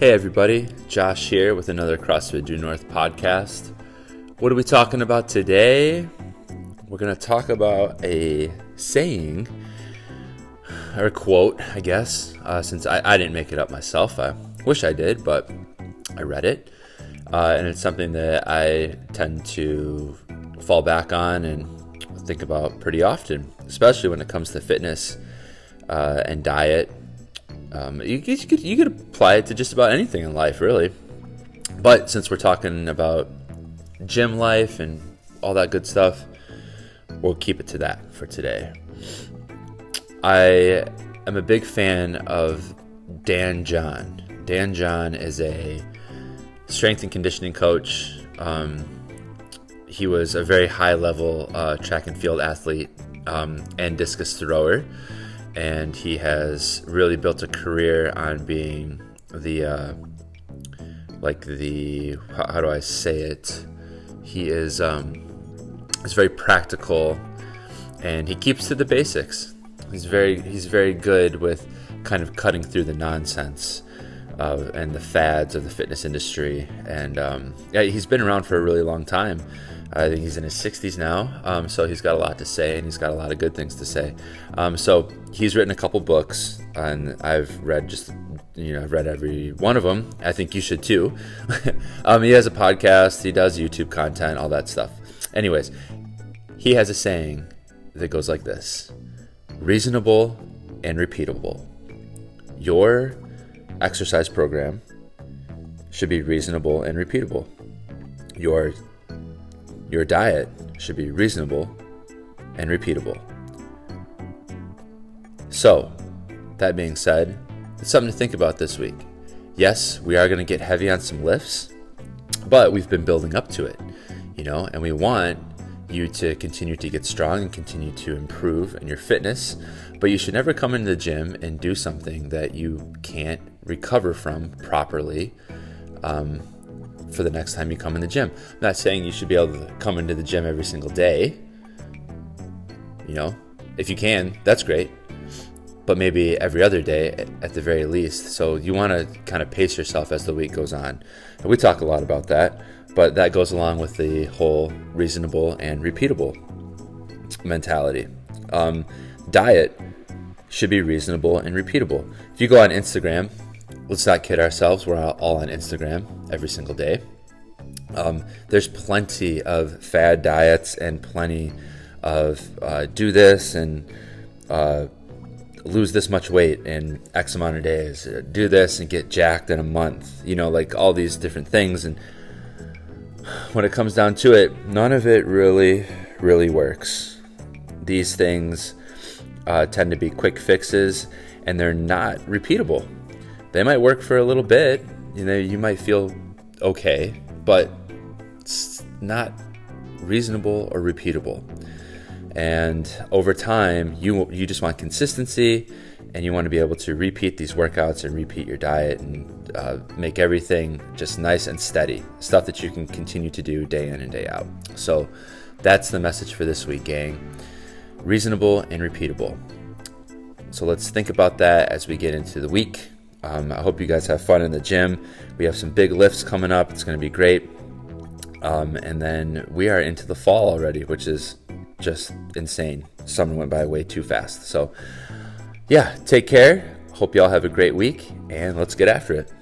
Hey everybody, Josh here with another CrossFit Due North podcast. What are we talking about today? We're going to talk about a saying or a quote, I guess, uh, since I, I, didn't make it up myself. I wish I did, but I read it. Uh, and it's something that I tend to fall back on and think about pretty often, especially when it comes to fitness uh, and diet um, you, you, could, you could apply it to just about anything in life, really. But since we're talking about gym life and all that good stuff, we'll keep it to that for today. I am a big fan of Dan John. Dan John is a strength and conditioning coach. Um, he was a very high level uh, track and field athlete um, and discus thrower and he has really built a career on being the uh, like the how, do I say it? He is um, is very practical, and he keeps to the basics. He's very he's very good with kind of cutting through the nonsense. Uh, and the fads of the fitness industry, and um, yeah, he's been around for a really long time. I think he's in his 60s now, um, so he's got a lot to say, and he's got a lot of good things to say. Um, so he's written a couple books, and I've read just you know I've read every one of them. I think you should too. um, he has a podcast, he does YouTube content, all that stuff. Anyways, he has a saying that goes like this: reasonable and repeatable. Your exercise program should be reasonable and repeatable. Your your diet should be reasonable and repeatable. So, that being said, it's something to think about this week. Yes, we are going to get heavy on some lifts, but we've been building up to it, you know, and we want you to continue to get strong and continue to improve in your fitness, but you should never come into the gym and do something that you can't recover from properly um, for the next time you come in the gym. I'm not saying you should be able to come into the gym every single day. You know, if you can, that's great. But maybe every other day at the very least. So you want to kind of pace yourself as the week goes on. And we talk a lot about that, but that goes along with the whole reasonable and repeatable mentality. Um, diet should be reasonable and repeatable. If you go on Instagram, let's not kid ourselves, we're all on Instagram every single day. Um, there's plenty of fad diets and plenty of uh, do this and uh, lose this much weight in X amount of days, uh, do this and get jacked in a month, you know, like all these different things. And when it comes down to it, none of it really, really works. These things uh, tend to be quick fixes and they're not repeatable they might work for a little bit. You know, you might feel okay, but it's not reasonable or repeatable. And over time, you you just want consistency, and you want to be able to repeat these workouts and repeat your diet and uh, make everything just nice and steady, stuff that you can continue to do day in and day out. So that's the message for this week, gang. Reasonable and repeatable. So let's think about that as we get into the week. Um, I hope you guys have fun in the gym. We have some big lifts coming up. It's going to be great. Um, and then we are into the fall already, which is just insane. Summer went by way too fast. So, yeah, take care. Hope y'all have a great week, and let's get after it.